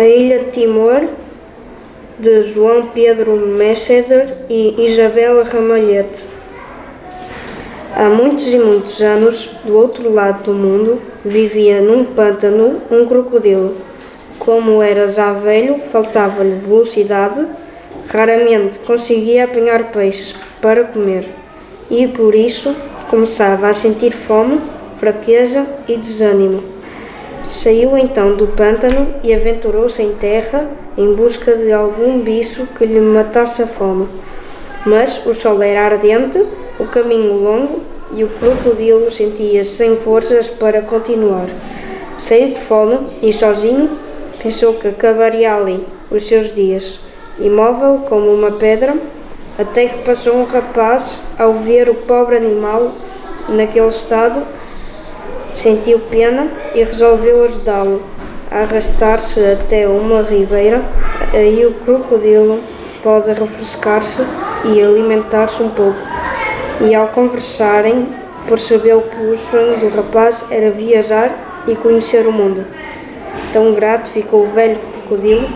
A Ilha de Timor, de João Pedro Messeder e Isabela Ramalhete. Há muitos e muitos anos, do outro lado do mundo, vivia num pântano um crocodilo. Como era já velho, faltava-lhe velocidade, raramente conseguia apanhar peixes para comer e, por isso, começava a sentir fome, fraqueza e desânimo. Saiu então do pântano e aventurou-se em terra em busca de algum bicho que lhe matasse a fome. Mas o sol era ardente, o caminho longo e o crocodilo sentia-se sem forças para continuar. Cheio de fome e sozinho, pensou que acabaria ali os seus dias, imóvel como uma pedra, até que passou um rapaz ao ver o pobre animal naquele estado Sentiu pena e resolveu ajudá-lo a arrastar-se até uma ribeira. Aí o crocodilo pode refrescar-se e alimentar-se um pouco. E ao conversarem, percebeu que o sonho do rapaz era viajar e conhecer o mundo. Tão grato ficou o velho crocodilo,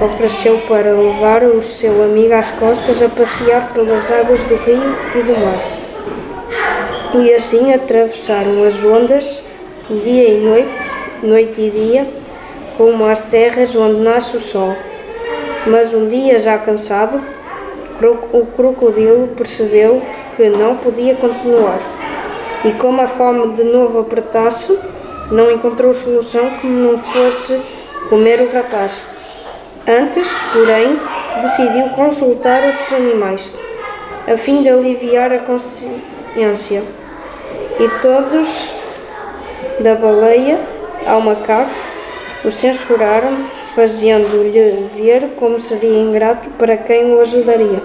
ofereceu para levar o seu amigo às costas a passear pelas águas do rio e do mar e assim atravessaram as ondas, dia e noite, noite e dia, rumo às terras onde nasce o sol. Mas um dia já cansado, o crocodilo percebeu que não podia continuar. E como a fome de novo apertasse, não encontrou solução que não fosse comer o rapaz. Antes, porém, decidiu consultar outros animais, a fim de aliviar a consciência. E todos, da baleia ao macaco, o censuraram, fazendo-lhe ver como seria ingrato para quem o ajudaria.